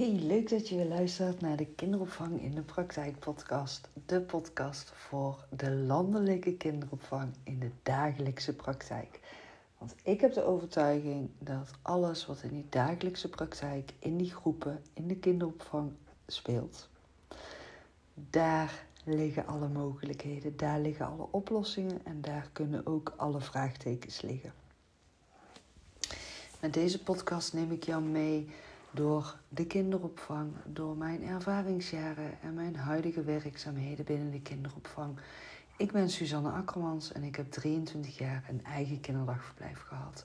Hey, leuk dat je weer luistert naar de Kinderopvang in de Praktijk podcast. De podcast voor de landelijke kinderopvang in de dagelijkse praktijk. Want ik heb de overtuiging dat alles wat in die dagelijkse praktijk, in die groepen, in de kinderopvang speelt, daar liggen alle mogelijkheden, daar liggen alle oplossingen en daar kunnen ook alle vraagtekens liggen. Met deze podcast neem ik jou mee door de kinderopvang, door mijn ervaringsjaren en mijn huidige werkzaamheden binnen de kinderopvang. Ik ben Suzanne Akkermans en ik heb 23 jaar een eigen kinderdagverblijf gehad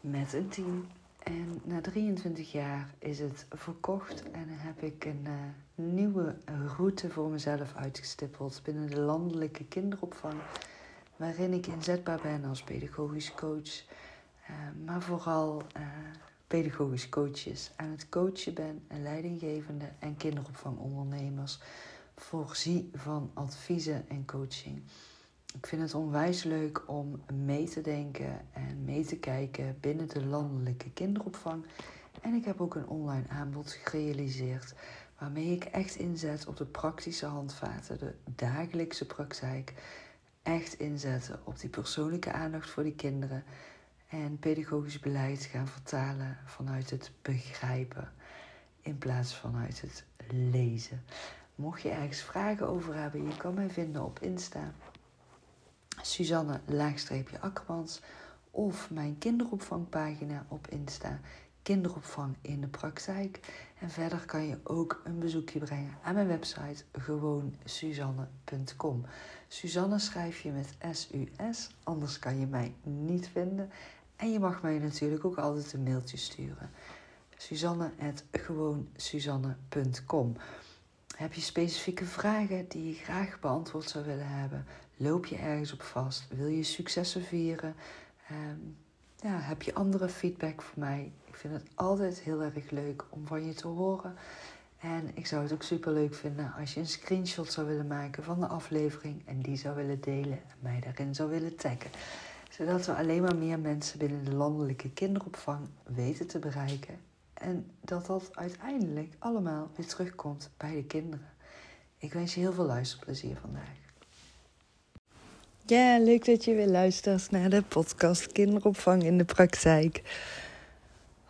met een team. En na 23 jaar is het verkocht en heb ik een uh, nieuwe route voor mezelf uitgestippeld binnen de landelijke kinderopvang, waarin ik inzetbaar ben als pedagogisch coach, uh, maar vooral uh, pedagogisch coaches aan het coachen ben en leidinggevende en kinderopvangondernemers voorzie van adviezen en coaching. Ik vind het onwijs leuk om mee te denken en mee te kijken binnen de landelijke kinderopvang. En ik heb ook een online aanbod gerealiseerd waarmee ik echt inzet op de praktische handvaten, de dagelijkse praktijk. Echt inzetten op die persoonlijke aandacht voor die kinderen en pedagogisch beleid gaan vertalen vanuit het begrijpen in plaats vanuit het lezen. Mocht je ergens vragen over hebben, je kan mij vinden op Insta. Suzanne Akkermans of mijn kinderopvangpagina op Insta. Kinderopvang in de praktijk. En verder kan je ook een bezoekje brengen aan mijn website gewoonsuzanne.com. Suzanne schrijf je met S-U-S, anders kan je mij niet vinden. En je mag mij natuurlijk ook altijd een mailtje sturen. Suzanne.gewoonsuzanne.com Heb je specifieke vragen die je graag beantwoord zou willen hebben? Loop je ergens op vast? Wil je successen vieren? Um, ja, heb je andere feedback voor mij? Ik vind het altijd heel erg leuk om van je te horen. En ik zou het ook super leuk vinden als je een screenshot zou willen maken van de aflevering en die zou willen delen en mij daarin zou willen taggen zodat we alleen maar meer mensen binnen de landelijke kinderopvang weten te bereiken. En dat dat uiteindelijk allemaal weer terugkomt bij de kinderen. Ik wens je heel veel luisterplezier vandaag. Ja, leuk dat je weer luistert naar de podcast Kinderopvang in de Praktijk.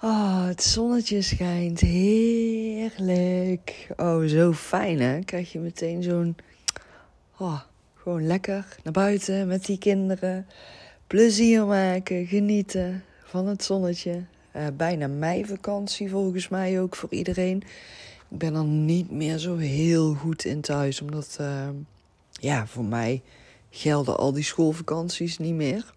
Oh, het zonnetje schijnt. Heerlijk. Oh, zo fijn hè. Krijg je meteen zo'n. Oh, gewoon lekker naar buiten met die kinderen plezier maken, genieten van het zonnetje. Uh, bijna meivakantie volgens mij ook voor iedereen. Ik ben dan niet meer zo heel goed in thuis, omdat uh, ja, voor mij gelden al die schoolvakanties niet meer.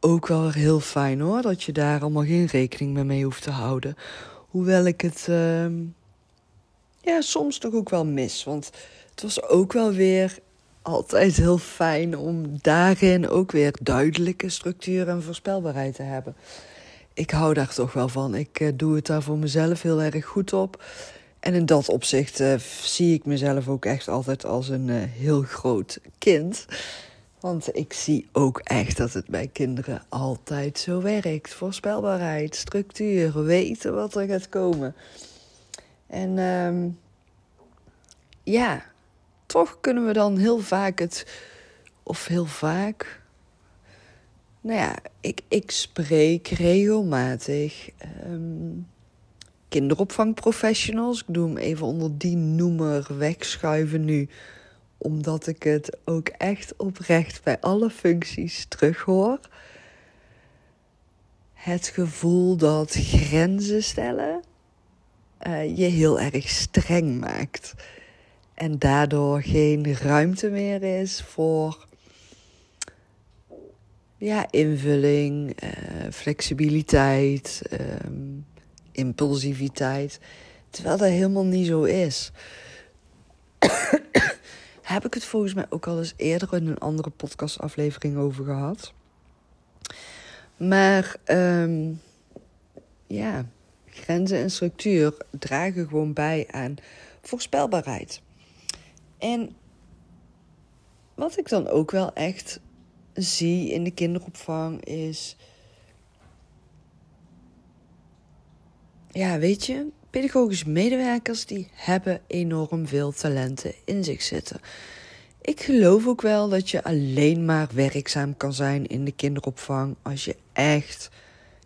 Ook wel weer heel fijn hoor, dat je daar allemaal geen rekening mee, hoeft te houden. Hoewel ik het uh, ja, soms toch ook wel mis. Want het was ook wel weer altijd heel fijn om daarin ook weer duidelijke structuur en voorspelbaarheid te hebben. Ik hou daar toch wel van. Ik uh, doe het daar voor mezelf heel erg goed op. En in dat opzicht uh, zie ik mezelf ook echt altijd als een uh, heel groot kind. Want ik zie ook echt dat het bij kinderen altijd zo werkt. Voorspelbaarheid, structuur, weten wat er gaat komen. En um, ja, toch kunnen we dan heel vaak het. Of heel vaak. Nou ja, ik, ik spreek regelmatig um, kinderopvangprofessionals. Ik doe hem even onder die noemer wegschuiven nu. Omdat ik het ook echt oprecht bij alle functies terughoor. Het gevoel dat grenzen stellen uh, je heel erg streng maakt. En daardoor geen ruimte meer is voor ja, invulling, uh, flexibiliteit, um, impulsiviteit. Terwijl dat helemaal niet zo is. Heb ik het volgens mij ook al eens eerder in een andere podcastaflevering over gehad. Maar um, ja, grenzen en structuur dragen gewoon bij aan voorspelbaarheid. En wat ik dan ook wel echt zie in de kinderopvang is. ja, weet je, pedagogische medewerkers die hebben enorm veel talenten in zich zitten. Ik geloof ook wel dat je alleen maar werkzaam kan zijn in de kinderopvang als je echt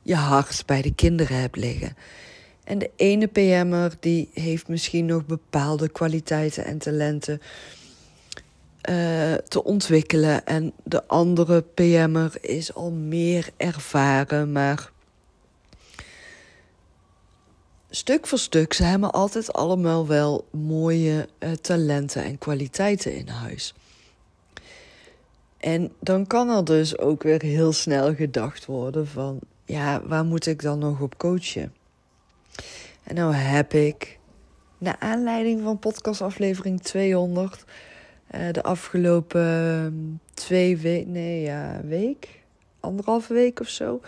je hart bij de kinderen hebt liggen. En de ene PM'er die heeft misschien nog bepaalde kwaliteiten en talenten uh, te ontwikkelen. En de andere PM'er is al meer ervaren, maar stuk voor stuk, ze hebben altijd allemaal wel mooie uh, talenten en kwaliteiten in huis. En dan kan er dus ook weer heel snel gedacht worden van, ja, waar moet ik dan nog op coachen? En nou heb ik, naar aanleiding van podcastaflevering 200, uh, de afgelopen twee weken, nee ja, week, anderhalve week of zo,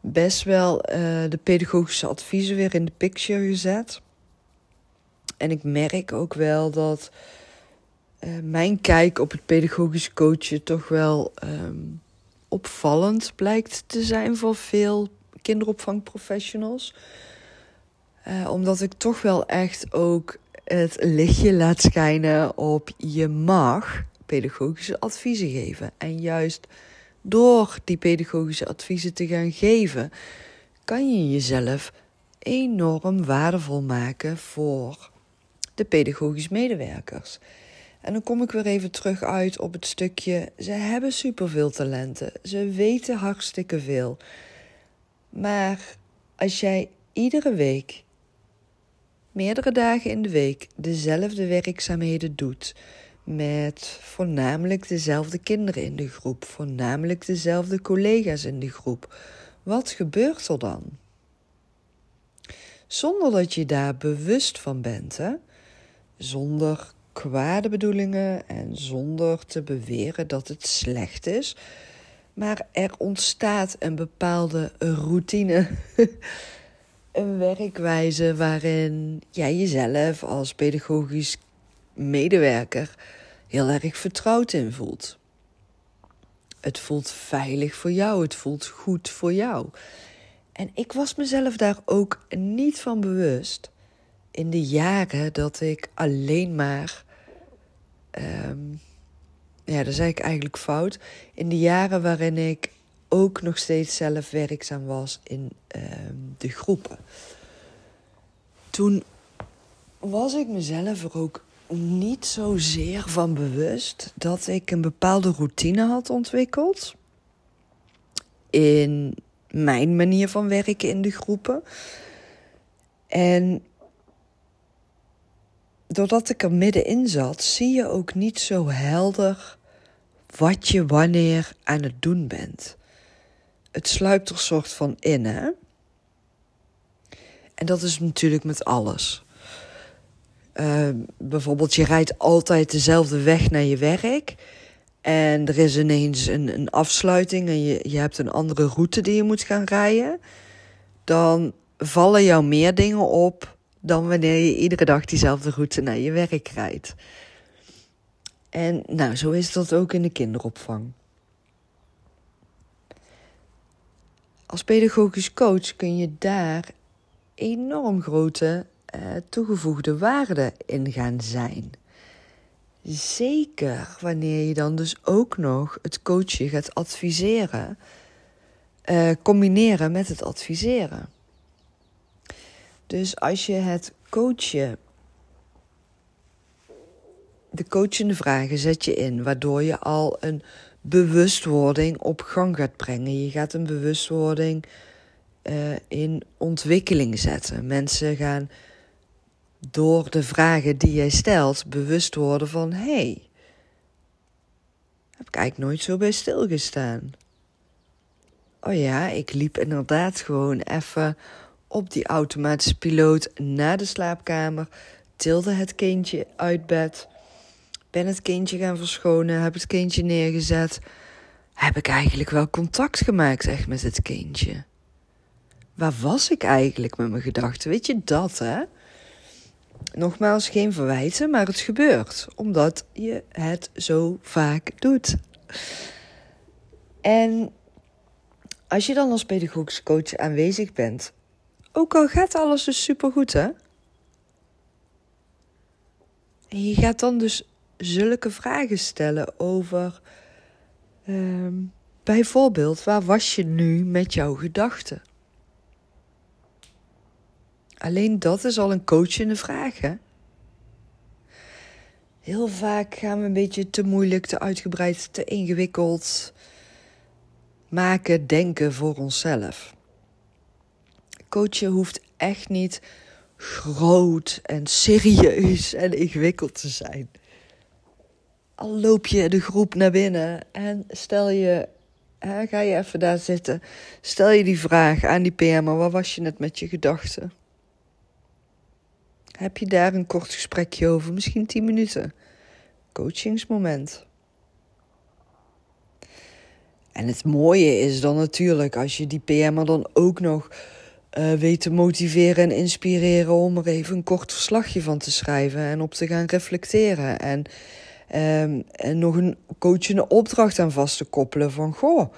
best wel uh, de pedagogische adviezen weer in de picture gezet. En ik merk ook wel dat uh, mijn kijk op het pedagogisch coachen toch wel um, opvallend blijkt te zijn voor veel kinderopvangprofessionals. Uh, omdat ik toch wel echt ook het lichtje laat schijnen op je mag pedagogische adviezen geven. En juist door die pedagogische adviezen te gaan geven, kan je jezelf enorm waardevol maken voor de pedagogisch medewerkers. En dan kom ik weer even terug uit op het stukje. Ze hebben superveel talenten. Ze weten hartstikke veel. Maar als jij iedere week, meerdere dagen in de week, dezelfde werkzaamheden doet, met voornamelijk dezelfde kinderen in de groep, voornamelijk dezelfde collega's in de groep. Wat gebeurt er dan? Zonder dat je daar bewust van bent, hè? zonder kwade bedoelingen en zonder te beweren dat het slecht is. Maar er ontstaat een bepaalde routine, een werkwijze waarin jij jezelf als pedagogisch medewerker heel erg vertrouwd in voelt. Het voelt veilig voor jou, het voelt goed voor jou. En ik was mezelf daar ook niet van bewust in de jaren dat ik alleen maar. Um, ja, dat zei ik eigenlijk fout. In de jaren waarin ik ook nog steeds zelf werkzaam was in um, de groepen. Toen was ik mezelf er ook niet zozeer van bewust dat ik een bepaalde routine had ontwikkeld. In mijn manier van werken in de groepen. En doordat ik er middenin zat, zie je ook niet zo helder wat je wanneer aan het doen bent. Het sluipt er soort van in, hè? En dat is natuurlijk met alles. Uh, bijvoorbeeld, je rijdt altijd dezelfde weg naar je werk. En er is ineens een, een afsluiting en je, je hebt een andere route die je moet gaan rijden. Dan vallen jou meer dingen op dan wanneer je iedere dag diezelfde route naar je werk rijdt. En nou, zo is dat ook in de kinderopvang. Als pedagogisch coach kun je daar enorm grote uh, toegevoegde waarde in gaan zijn. Zeker wanneer je dan dus ook nog het coachen gaat adviseren, uh, combineren met het adviseren. Dus als je het coachen, de coachende vragen zet je in, waardoor je al een bewustwording op gang gaat brengen. Je gaat een bewustwording uh, in ontwikkeling zetten. Mensen gaan door de vragen die jij stelt bewust worden van: hé, hey, heb ik eigenlijk nooit zo bij stilgestaan. Oh ja, ik liep inderdaad gewoon even op die automatische piloot naar de slaapkamer, tilde het kindje uit bed, ben het kindje gaan verschonen, heb het kindje neergezet. Heb ik eigenlijk wel contact gemaakt echt met het kindje? Waar was ik eigenlijk met mijn gedachten? Weet je dat, hè? Nogmaals, geen verwijten, maar het gebeurt omdat je het zo vaak doet. En als je dan als pedagogisch coach aanwezig bent Ook al gaat alles dus supergoed, hè? Je gaat dan dus zulke vragen stellen over. ehm, bijvoorbeeld, waar was je nu met jouw gedachten? Alleen dat is al een coachende vraag, hè? Heel vaak gaan we een beetje te moeilijk, te uitgebreid, te ingewikkeld maken, denken voor onszelf. Coachen hoeft echt niet groot en serieus en ingewikkeld te zijn. Al loop je de groep naar binnen en stel je, hè, ga je even daar zitten, stel je die vraag aan die PM, waar was je net met je gedachten? Heb je daar een kort gesprekje over, misschien 10 minuten? Coachingsmoment. En het mooie is dan natuurlijk als je die PM'er dan ook nog uh, weet te motiveren en inspireren om er even een kort verslagje van te schrijven en op te gaan reflecteren. En, um, en nog een coachende opdracht aan vast te koppelen van goh.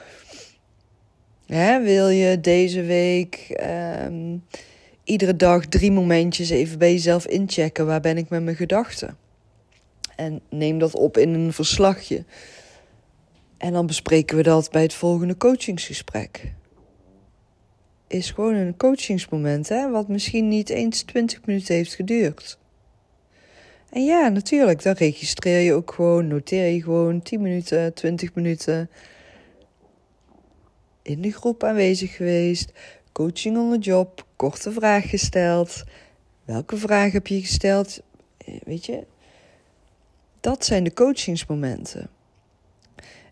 Hè, wil je deze week um, iedere dag drie momentjes even bij jezelf inchecken. Waar ben ik met mijn gedachten? En neem dat op in een verslagje. En dan bespreken we dat bij het volgende coachingsgesprek. Is gewoon een coachingsmoment, hè, wat misschien niet eens 20 minuten heeft geduurd. En ja, natuurlijk, dan registreer je ook gewoon, noteer je gewoon 10 minuten, 20 minuten in de groep aanwezig geweest, coaching on the job, korte vraag gesteld. Welke vraag heb je gesteld? Weet je, dat zijn de coachingsmomenten.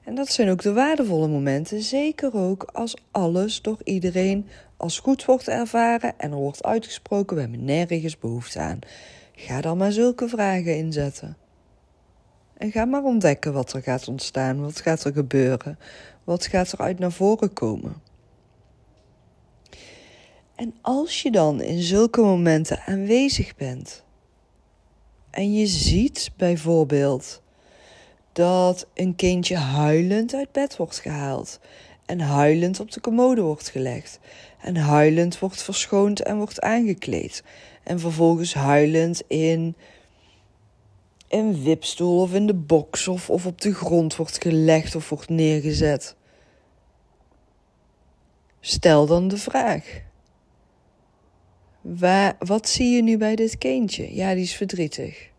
En dat zijn ook de waardevolle momenten, zeker ook als alles door iedereen als goed wordt ervaren en er wordt uitgesproken: we hebben nergens behoefte aan. Ga dan maar zulke vragen inzetten. En ga maar ontdekken wat er gaat ontstaan, wat gaat er gebeuren, wat gaat er uit naar voren komen. En als je dan in zulke momenten aanwezig bent en je ziet bijvoorbeeld dat een kindje huilend uit bed wordt gehaald en huilend op de commode wordt gelegd en huilend wordt verschoond en wordt aangekleed en vervolgens huilend in een wipstoel of in de box of, of op de grond wordt gelegd of wordt neergezet. Stel dan de vraag: Waar, wat zie je nu bij dit kindje? Ja, die is verdrietig.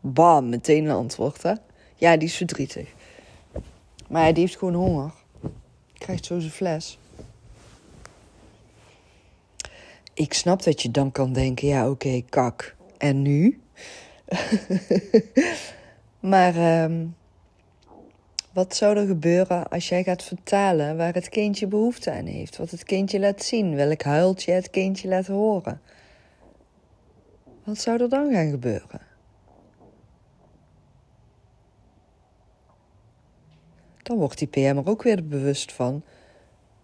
Bam, meteen een antwoord, hè? Ja, die is verdrietig. Maar die heeft gewoon honger. Krijgt zo zijn fles. Ik snap dat je dan kan denken, ja oké, kak. En nu? maar um, wat zou er gebeuren als jij gaat vertalen waar het kindje behoefte aan heeft? Wat het kindje laat zien? Welk huiltje het kindje laat horen? Wat zou er dan gaan gebeuren? Dan wordt die PM er ook weer bewust van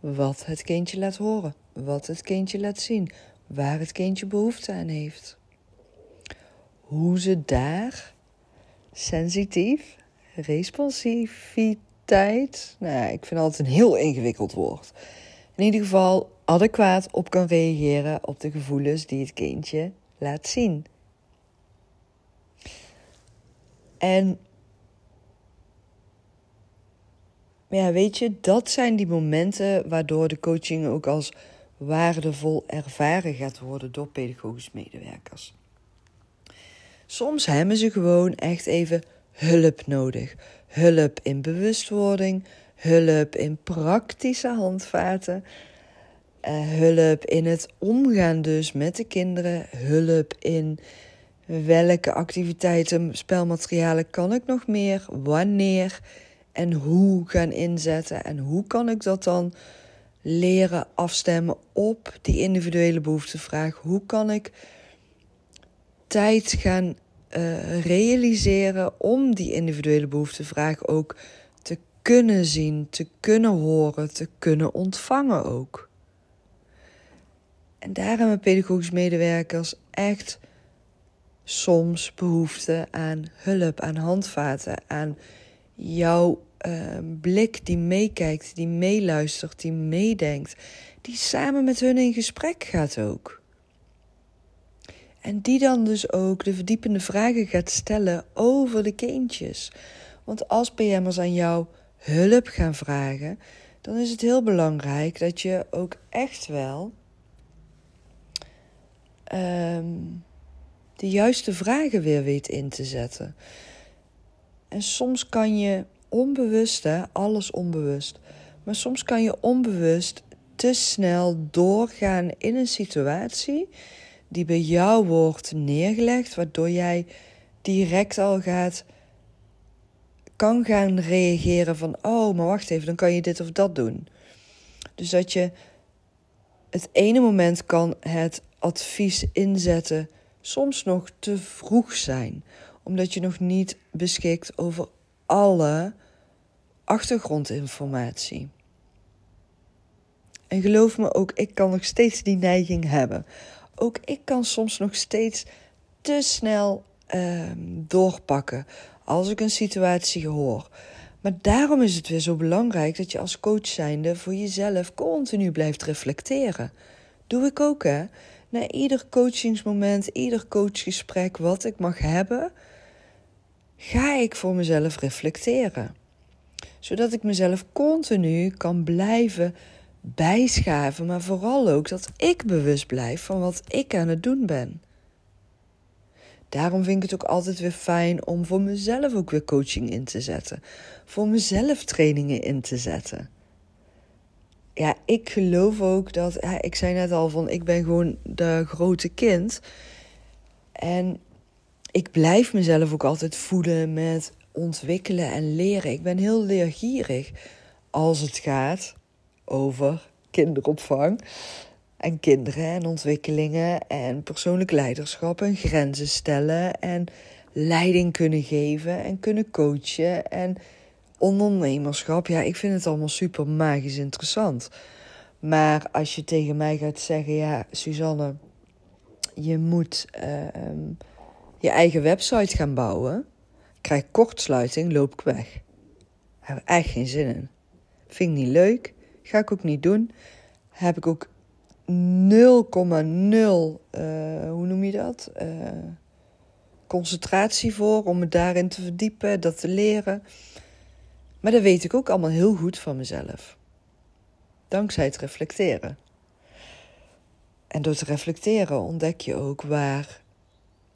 wat het kindje laat horen, wat het kindje laat zien, waar het kindje behoefte aan heeft. Hoe ze daar sensitief responsiviteit. Nou, ik vind altijd een heel ingewikkeld woord. In ieder geval adequaat op kan reageren op de gevoelens die het kindje laat zien. En ja, weet je, dat zijn die momenten waardoor de coaching ook als waardevol ervaren gaat worden door pedagogisch medewerkers. Soms hebben ze gewoon echt even hulp nodig. Hulp in bewustwording, hulp in praktische handvaten, uh, hulp in het omgaan dus met de kinderen, hulp in welke activiteiten, spelmaterialen kan ik nog meer, wanneer en hoe gaan inzetten en hoe kan ik dat dan leren afstemmen op die individuele behoeftevraag. Hoe kan ik tijd gaan uh, realiseren om die individuele behoeftevraag ook te kunnen zien, te kunnen horen, te kunnen ontvangen ook. En daar hebben pedagogisch medewerkers echt soms behoefte aan hulp, aan handvaten, aan jouw uh, blik die meekijkt, die meeluistert, die meedenkt, die samen met hun in gesprek gaat ook. En die dan dus ook de verdiepende vragen gaat stellen over de kindjes. Want als PM'ers aan jou hulp gaan vragen, dan is het heel belangrijk dat je ook echt wel um, de juiste vragen weer weet in te zetten. En soms kan je onbewust, hè, alles onbewust, maar soms kan je onbewust te snel doorgaan in een situatie die bij jou wordt neergelegd, waardoor jij direct al gaat kan gaan reageren van oh, maar wacht even, dan kan je dit of dat doen. Dus dat je het ene moment kan het advies inzetten soms nog te vroeg zijn, omdat je nog niet beschikt over alle achtergrondinformatie. En geloof me ook, ik kan nog steeds die neiging hebben. Ook ik kan soms nog steeds te snel ehm, doorpakken als ik een situatie hoor. Maar daarom is het weer zo belangrijk dat je als coach zijnde voor jezelf continu blijft reflecteren. Doe ik ook hè. Na ieder coachingsmoment, ieder coachgesprek wat ik mag hebben, ga ik voor mezelf reflecteren. Zodat ik mezelf continu kan blijven bijschaven, maar vooral ook dat ik bewust blijf van wat ik aan het doen ben. Daarom vind ik het ook altijd weer fijn om voor mezelf ook weer coaching in te zetten. Voor mezelf trainingen in te zetten. Ja, ik geloof ook dat, ik zei net al van, ik ben gewoon de grote kind. En ik blijf mezelf ook altijd voeden met ontwikkelen en leren. Ik ben heel leergierig als het gaat over kinderopvang en kinderen en ontwikkelingen en persoonlijk leiderschap en grenzen stellen en leiding kunnen geven en kunnen coachen en ondernemerschap. Ja, ik vind het allemaal super magisch interessant. Maar als je tegen mij gaat zeggen, ja, Suzanne, je moet ehm, je eigen website gaan bouwen, krijg kortsluiting, loop ik weg. Daar heb ik echt geen zin in. Vind ik niet leuk, ga ik ook niet doen. Heb ik ook 0,0, uh, hoe noem je dat? Uh, concentratie voor om me daarin te verdiepen, dat te leren. Maar dat weet ik ook allemaal heel goed van mezelf. Dankzij het reflecteren. En door te reflecteren ontdek je ook waar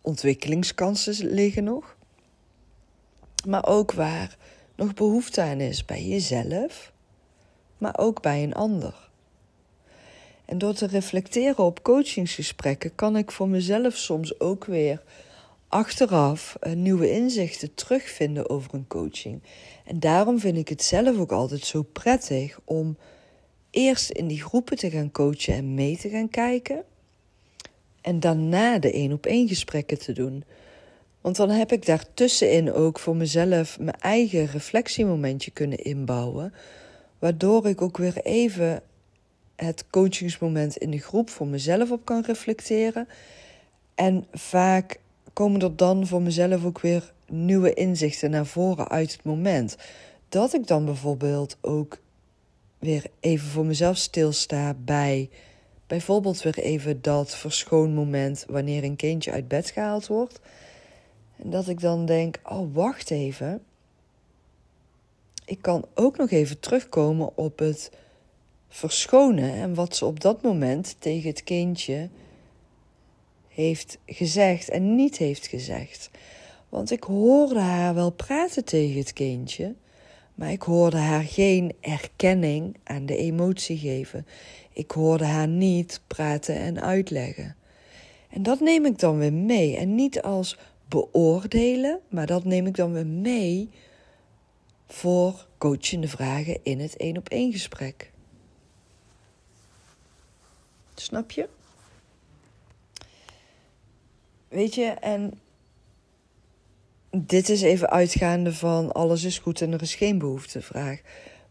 ontwikkelingskansen liggen nog. Maar ook waar nog behoefte aan is bij jezelf, maar ook bij een ander. En door te reflecteren op coachingsgesprekken kan ik voor mezelf soms ook weer achteraf eh, nieuwe inzichten terugvinden over een coaching. En daarom vind ik het zelf ook altijd zo prettig om eerst in die groepen te gaan coachen en mee te gaan kijken. En daarna de één op één gesprekken te doen. Want dan heb ik daartussenin ook voor mezelf mijn eigen reflectiemomentje kunnen inbouwen. Waardoor ik ook weer even het coachingsmoment in de groep voor mezelf op kan reflecteren. En vaak komen er dan voor mezelf ook weer nieuwe inzichten naar voren uit het moment. Dat ik dan bijvoorbeeld ook weer even voor mezelf stilsta bij bijvoorbeeld weer even dat verschoonmoment wanneer een kindje uit bed gehaald wordt. En dat ik dan denk: oh, wacht even. Ik kan ook nog even terugkomen op het verschonen en wat ze op dat moment tegen het kindje heeft gezegd en niet heeft gezegd. Want ik hoorde haar wel praten tegen het kindje, maar ik hoorde haar geen erkenning aan de emotie geven. Ik hoorde haar niet praten en uitleggen. En dat neem ik dan weer mee. En niet als beoordelen, maar dat neem ik dan weer mee voor coachende vragen in het één op één gesprek. Snap je? Weet je, en dit is even uitgaande van alles is goed en er is geen behoeftevraag.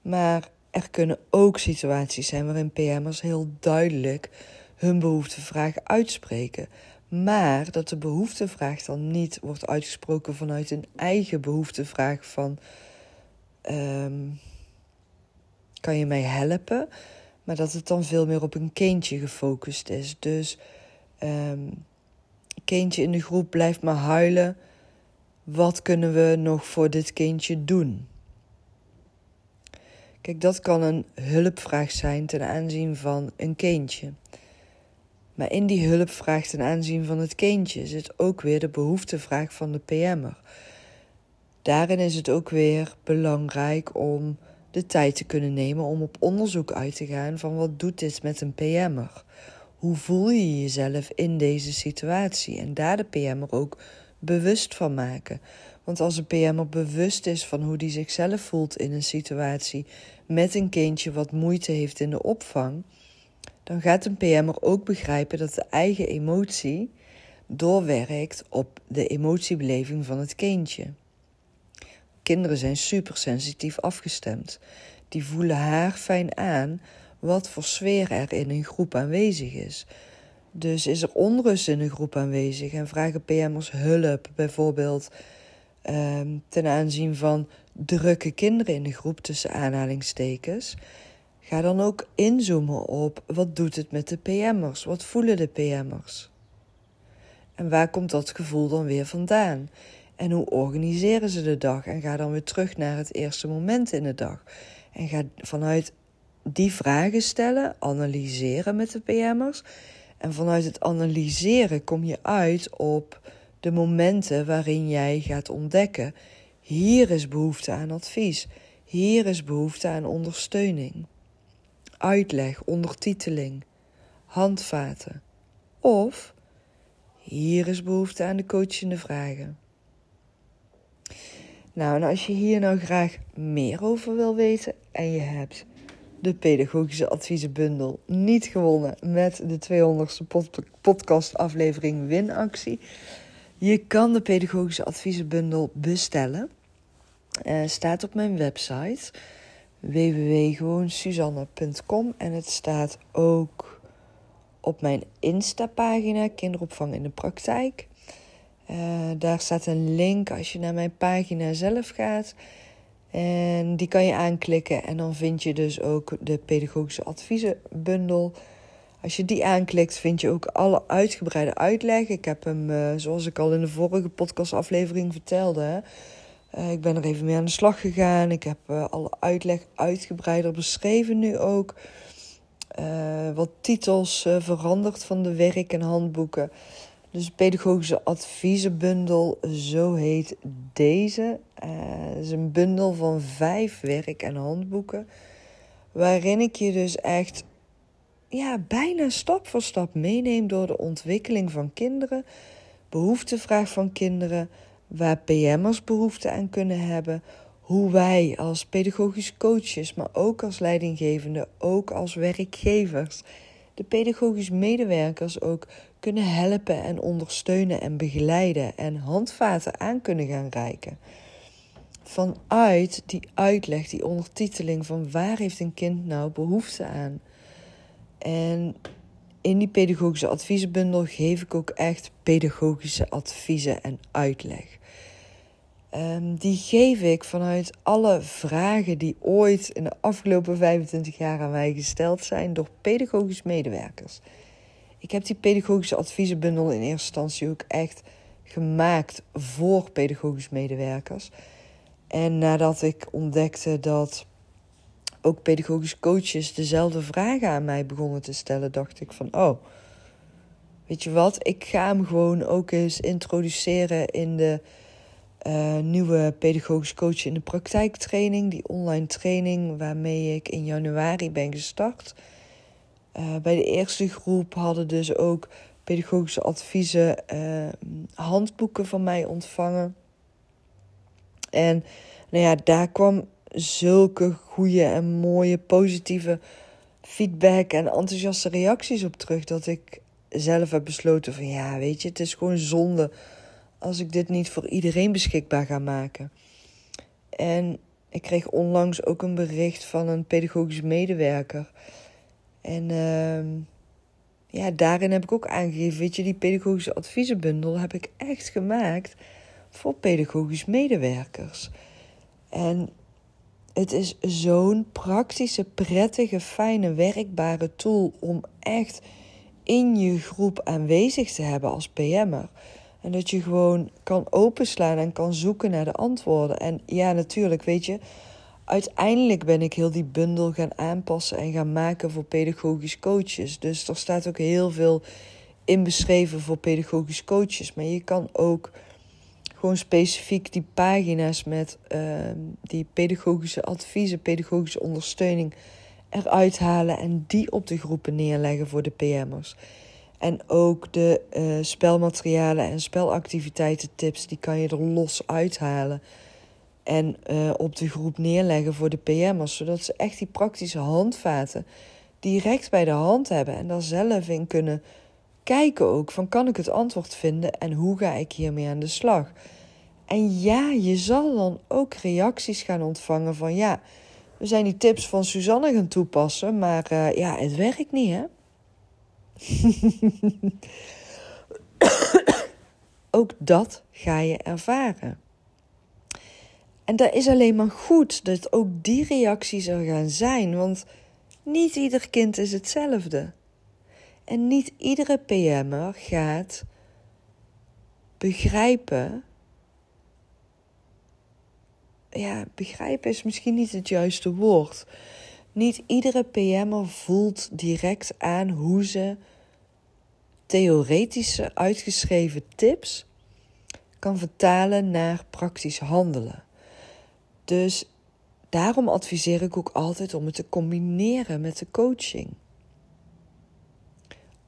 Maar er kunnen ook situaties zijn waarin PM'ers heel duidelijk hun behoeftevraag uitspreken. Maar dat de behoeftevraag dan niet wordt uitgesproken vanuit een eigen behoeftevraag van ehm, kan je mij helpen? Maar dat het dan veel meer op een kindje gefocust is. Dus um, kindje in de groep blijft maar huilen. Wat kunnen we nog voor dit kindje doen? Kijk, dat kan een hulpvraag zijn ten aanzien van een kindje. Maar in die hulpvraag ten aanzien van het kindje zit ook weer de behoeftevraag van de PM'er. Daarin is het ook weer belangrijk om de tijd te kunnen nemen om op onderzoek uit te gaan van wat doet dit met een PM'er? Hoe voel je jezelf in deze situatie? En daar de PM'er ook bewust van maken. Want als een PM'er bewust is van hoe die zichzelf voelt in een situatie met een kindje wat moeite heeft in de opvang, dan gaat een PM'er ook begrijpen dat de eigen emotie doorwerkt op de emotiebeleving van het kindje. Kinderen zijn supersensitief afgestemd. Die voelen haar fijn aan wat voor sfeer er in een groep aanwezig is. Dus is er onrust in een groep aanwezig en vragen PM'ers hulp, bijvoorbeeld ehm, ten aanzien van drukke kinderen in de groep tussen aanhalingstekens. Ga dan ook inzoomen op wat doet het met de PM'ers? Wat voelen de PM'ers? En waar komt dat gevoel dan weer vandaan? En hoe organiseren ze de dag? En ga dan weer terug naar het eerste moment in de dag. En ga vanuit die vragen stellen, analyseren met de PM'ers. En vanuit het analyseren kom je uit op de momenten waarin jij gaat ontdekken: hier is behoefte aan advies, hier is behoefte aan ondersteuning, uitleg, ondertiteling, handvaten. Of hier is behoefte aan de coachende vragen. Nou, en als je hier nou graag meer over wil weten en je hebt de pedagogische adviezenbundel niet gewonnen met de 200ste pod podcastaflevering winactie. Je kan de pedagogische adviezenbundel bestellen. Uh, staat op mijn website www.gewoonsuzanne.com en het staat ook op mijn Insta-pagina Kinderopvang in de Praktijk. Uh, daar staat een link als je naar mijn pagina zelf gaat. En die kan je aanklikken en dan vind je dus ook de pedagogische adviezenbundel. Als je die aanklikt, vind je ook alle uitgebreide uitleg. Ik heb hem, uh, zoals ik al in de vorige podcastaflevering vertelde, uh, ik ben er even mee aan de slag gegaan. Ik heb uh, alle uitleg uitgebreider beschreven nu ook. wat titels veranderd van de werk- en handboeken. Dus pedagogische adviezenbundel, zo heet deze. Het is een bundel van vijf werk- en handboeken. Waarin ik je dus echt ja, bijna stap voor stap meeneem door de ontwikkeling van kinderen. Behoeftevraag van kinderen. Waar PM'ers behoefte aan kunnen hebben. Hoe wij als pedagogisch coaches, maar ook als leidinggevende, ook als werkgevers, de pedagogisch medewerkers ook kunnen helpen en ondersteunen en begeleiden en handvaten aan kunnen gaan reiken. Vanuit die uitleg, die ondertiteling van waar heeft een kind nou behoefte aan. En in die pedagogische adviezenbundel geef ik ook echt pedagogische adviezen en uitleg. Um, die geef ik vanuit alle vragen die ooit in de afgelopen 25 jaar aan mij gesteld zijn door pedagogisch medewerkers. Ik heb die pedagogische adviezenbundel in eerste instantie ook echt gemaakt voor pedagogisch medewerkers. En nadat ik ontdekte dat ook pedagogisch coaches dezelfde vragen aan mij begonnen te stellen, dacht ik van oh, weet je wat, ik ga hem gewoon ook eens introduceren in de uh, nieuwe pedagogisch coach in de praktijktraining, die online training waarmee ik in januari ben gestart. Uh, bij de eerste groep hadden dus ook pedagogische adviezen, uh, handboeken van mij ontvangen. En nou ja, daar kwam zulke goede en mooie positieve feedback en enthousiaste reacties op terug dat ik zelf heb besloten van ja, weet je, het is gewoon zonde als ik dit niet voor iedereen beschikbaar ga maken. En ik kreeg onlangs ook een bericht van een pedagogisch medewerker. En uh, ja, daarin heb ik ook aangegeven, weet je, die pedagogische adviezenbundel heb ik echt gemaakt voor pedagogisch medewerkers. En Het is zo'n praktische, prettige, fijne, werkbare tool om echt in je groep aanwezig te hebben als PM'er. En dat je gewoon kan openslaan en kan zoeken naar de antwoorden. En ja, natuurlijk, weet je, uiteindelijk ben ik heel die bundel gaan aanpassen en gaan maken voor pedagogisch coaches. Dus er staat ook heel veel in beschreven voor pedagogisch coaches. Maar je kan ook gewoon specifiek die pagina's met uh, die pedagogische adviezen, pedagogische ondersteuning eruit halen en die op de groepen neerleggen voor de PM'ers. En ook de uh, spelmaterialen en spelactiviteiten tips, die kan je er los uithalen. En uh, op de groep neerleggen voor de PM'ers. Zodat ze echt die praktische handvaten direct bij de hand hebben. En daar zelf in kunnen kijken ook. Van kan ik het antwoord vinden en hoe ga ik hiermee aan de slag? En ja, je zal dan ook reacties gaan ontvangen van ja, we zijn die tips van Suzanne gaan toepassen, maar uh, ja, het werkt niet hè. ook dat ga je ervaren. En dat is alleen maar goed dat ook die reacties er gaan zijn, want niet ieder kind is hetzelfde. En niet iedere PM'er gaat begrijpen. Ja, begrijpen is misschien niet het juiste woord. Niet iedere PM'er voelt direct aan hoe ze theoretische uitgeschreven tips kan vertalen naar praktisch handelen. Dus daarom adviseer ik ook altijd om het te combineren met de coaching.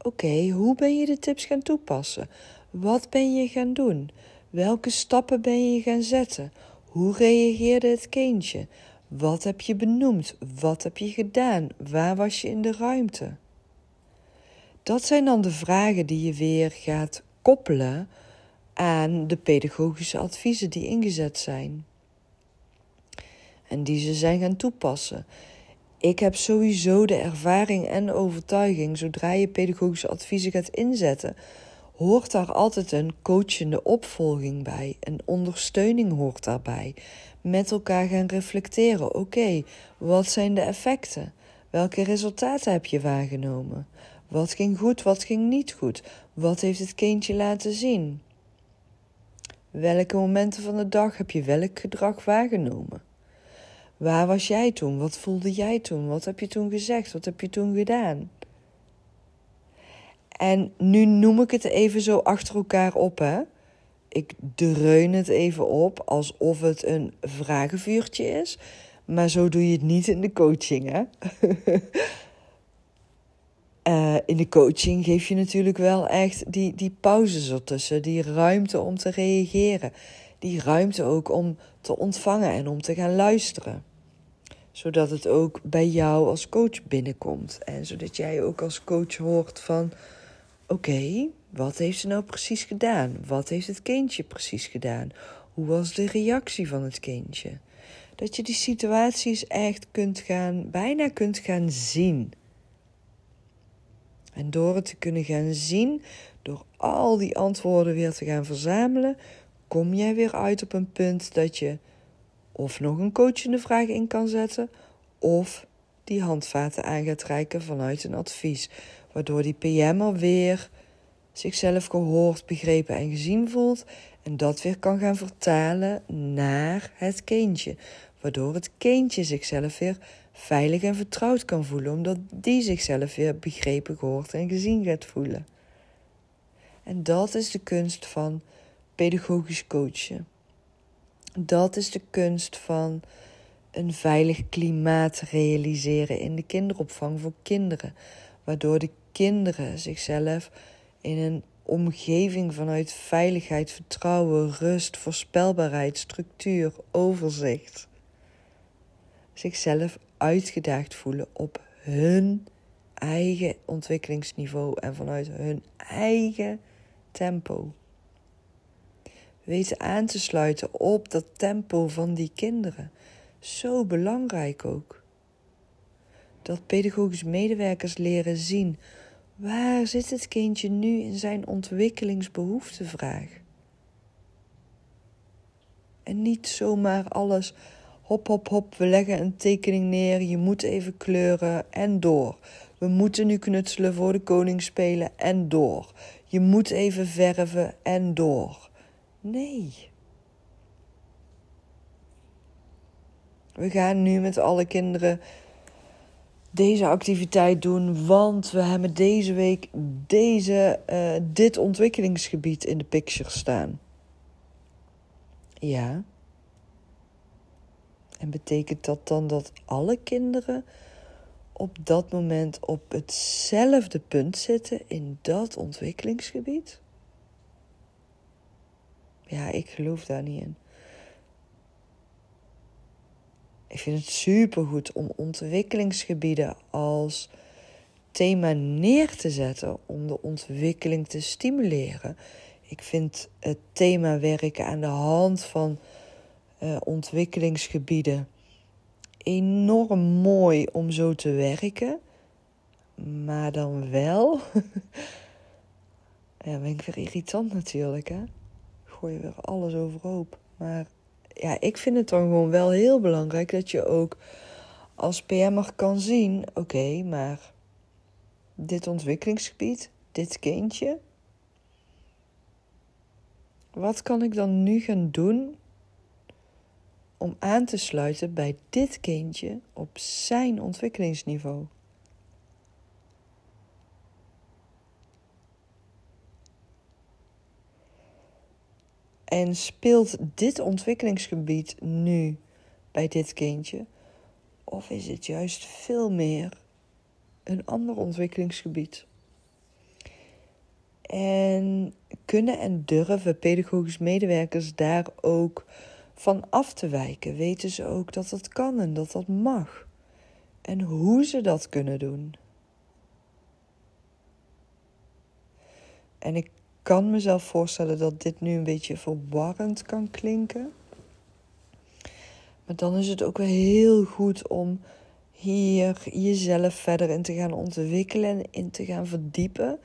Oké, hoe ben je de tips gaan toepassen? Wat ben je gaan doen? Welke stappen ben je gaan zetten? Hoe reageerde het kindje? Wat heb je benoemd? Wat heb je gedaan? Waar was je in de ruimte? Dat zijn dan de vragen die je weer gaat koppelen aan de pedagogische adviezen die ingezet zijn. En die ze zijn gaan toepassen. Ik heb sowieso de ervaring en overtuiging, zodra je pedagogische adviezen gaat inzetten, hoort daar altijd een coachende opvolging bij. Een ondersteuning hoort daarbij. Met elkaar gaan reflecteren. Oké, wat zijn de effecten? Welke resultaten heb je waargenomen? Wat ging goed, wat ging niet goed? Wat heeft het kindje laten zien? Welke momenten van de dag heb je welk gedrag waargenomen? Waar was jij toen? Wat voelde jij toen? Wat heb je toen gezegd? Wat heb je toen gedaan? En nu noem ik het even zo achter elkaar op, hè. Ik dreun het even op alsof het een vragenvuurtje is. Maar zo doe je het niet in de coaching, hè. uh, in de coaching geef je natuurlijk wel echt die, die pauzes ertussen. Die ruimte om te reageren. Die ruimte ook om te ontvangen en om te gaan luisteren zodat het ook bij jou als coach binnenkomt. En zodat jij ook als coach hoort van: oké, wat heeft ze nou precies gedaan? Wat heeft het kindje precies gedaan? Hoe was de reactie van het kindje? Dat je die situaties echt kunt gaan, bijna kunt gaan zien. En door het te kunnen gaan zien, door al die antwoorden weer te gaan verzamelen, kom jij weer uit op een punt dat je of nog een coachende vraag in kan zetten, of die handvaten aan gaat reiken vanuit een advies, waardoor die PM'er weer zichzelf gehoord, begrepen en gezien voelt en dat weer kan gaan vertalen naar het kindje, waardoor het kindje zichzelf weer veilig en vertrouwd kan voelen, omdat die zichzelf weer begrepen, gehoord en gezien gaat voelen. En dat is de kunst van pedagogisch coachen. Dat is de kunst van een veilig klimaat realiseren in de kinderopvang voor kinderen, waardoor de kinderen zichzelf in een omgeving vanuit veiligheid, vertrouwen, rust, voorspelbaarheid, structuur, overzicht zichzelf uitgedaagd voelen op hun eigen ontwikkelingsniveau en vanuit hun eigen tempo weten aan te sluiten op dat tempo van die kinderen. Zo belangrijk ook. Dat pedagogische medewerkers leren zien waar zit het kindje nu in zijn ontwikkelingsbehoeftevraag. En niet zomaar alles Hop, hop, hop, we leggen een tekening neer. Je moet even kleuren en door. We moeten nu knutselen voor de koning spelen en door. Je moet even verven en door. Nee. We gaan nu met alle kinderen deze activiteit doen, want we hebben deze week deze, uh, dit ontwikkelingsgebied in de picture staan. Ja. En betekent dat dan dat alle kinderen op dat moment op hetzelfde punt zitten in dat ontwikkelingsgebied? Ja, ik geloof daar niet in. Ik vind het supergoed om ontwikkelingsgebieden als thema neer te zetten om de ontwikkeling te stimuleren. Ik vind het thema werken aan de hand van uh, ontwikkelingsgebieden enorm mooi om zo te werken. Maar dan wel. ja, ben ik weer irritant natuurlijk, hè? Gooi je weer alles overhoop. Maar ja, ik vind het dan gewoon wel heel belangrijk dat je ook als PM'er kan zien: oké, maar dit ontwikkelingsgebied, dit kindje. Wat kan ik dan nu gaan doen om aan te sluiten bij dit kindje op zijn ontwikkelingsniveau? En speelt dit ontwikkelingsgebied nu bij dit kindje? Of is het juist veel meer een ander ontwikkelingsgebied? En kunnen en durven pedagogisch medewerkers daar ook van af te wijken? Weten ze ook dat dat kan en dat dat mag? En hoe ze dat kunnen doen? En ik kan mezelf voorstellen dat dit nu een beetje verwarrend kan klinken. Maar dan is het ook wel heel goed om hier jezelf verder in te gaan ontwikkelen en in te gaan verdiepen.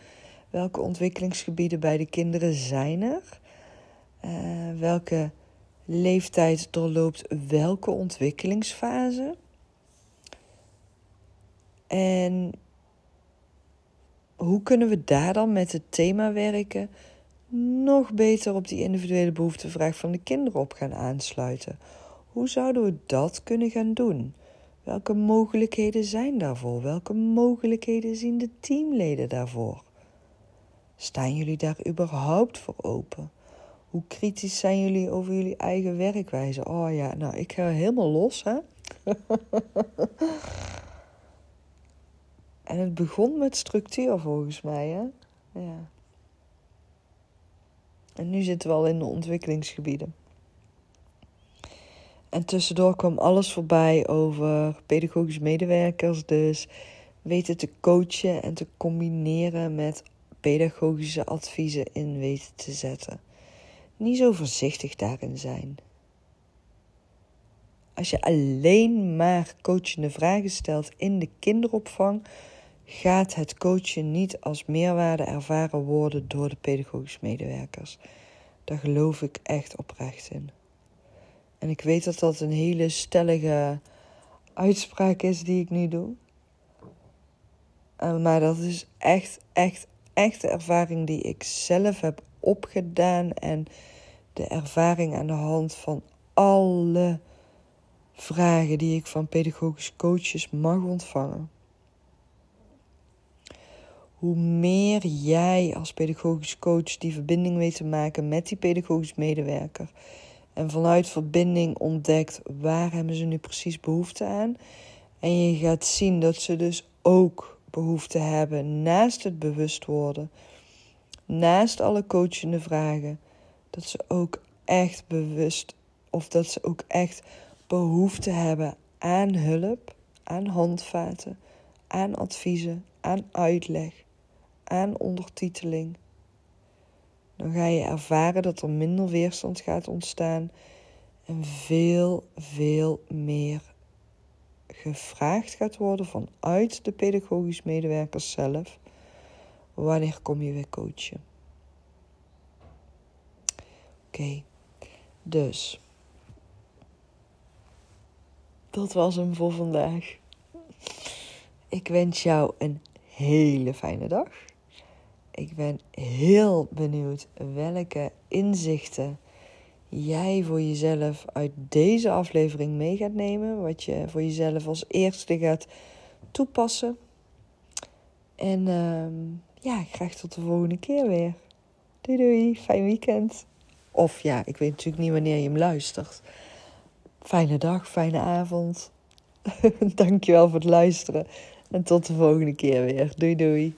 Welke ontwikkelingsgebieden bij de kinderen zijn er? Uh, welke leeftijd doorloopt welke ontwikkelingsfase? En hoe kunnen we daar dan met het thema werken nog beter op die individuele behoeftevraag van de kinderen op gaan aansluiten? Hoe zouden we dat kunnen gaan doen? Welke mogelijkheden zijn daarvoor? Welke mogelijkheden zien de teamleden daarvoor? Staan jullie daar überhaupt voor open? Hoe kritisch zijn jullie over jullie eigen werkwijze? Oh ja, nou, ik ga helemaal los, hè? En het begon met structuur volgens mij, hè? Ja. En nu zitten we al in de ontwikkelingsgebieden. En tussendoor kwam alles voorbij over pedagogische medewerkers, dus weten te coachen en te combineren met pedagogische adviezen in weten te zetten. Niet zo voorzichtig daarin zijn. Als je alleen maar coachende vragen stelt in de kinderopvang, gaat het coachen niet als meerwaarde ervaren worden door de pedagogisch medewerkers. Daar geloof ik echt oprecht in. En ik weet dat dat een hele stellige uitspraak is die ik nu doe. Eh, maar dat is echt, echt, echt de ervaring die ik zelf heb opgedaan. En de ervaring aan de hand van alle vragen die ik van pedagogische coaches mag ontvangen hoe meer jij als pedagogisch coach die verbinding weet te maken met die pedagogisch medewerker. En vanuit verbinding ontdekt waar hebben ze nu precies behoefte aan. En je gaat zien dat ze dus ook behoefte hebben naast het bewust worden. Naast alle coachende vragen. Dat ze ook echt bewust of dat ze ook echt behoefte hebben aan hulp, aan handvaten, aan adviezen, aan uitleg aan ondertiteling. Dan ga je ervaren dat er minder weerstand gaat ontstaan en veel, veel meer gevraagd gaat worden vanuit de pedagogisch medewerkers zelf. Wanneer kom je weer coachen? Oké, dus dat was hem voor vandaag. Ik wens jou een hele fijne dag. Ik ben heel benieuwd welke inzichten jij voor jezelf uit deze aflevering mee gaat nemen. Wat je voor jezelf als eerste gaat toepassen. En uh, ja, graag tot de volgende keer weer. Doei doei, fijn weekend. Of ja, ik weet natuurlijk niet wanneer je hem luistert. Fijne dag, fijne avond. Dankjewel voor het luisteren. En tot de volgende keer weer. Doei doei.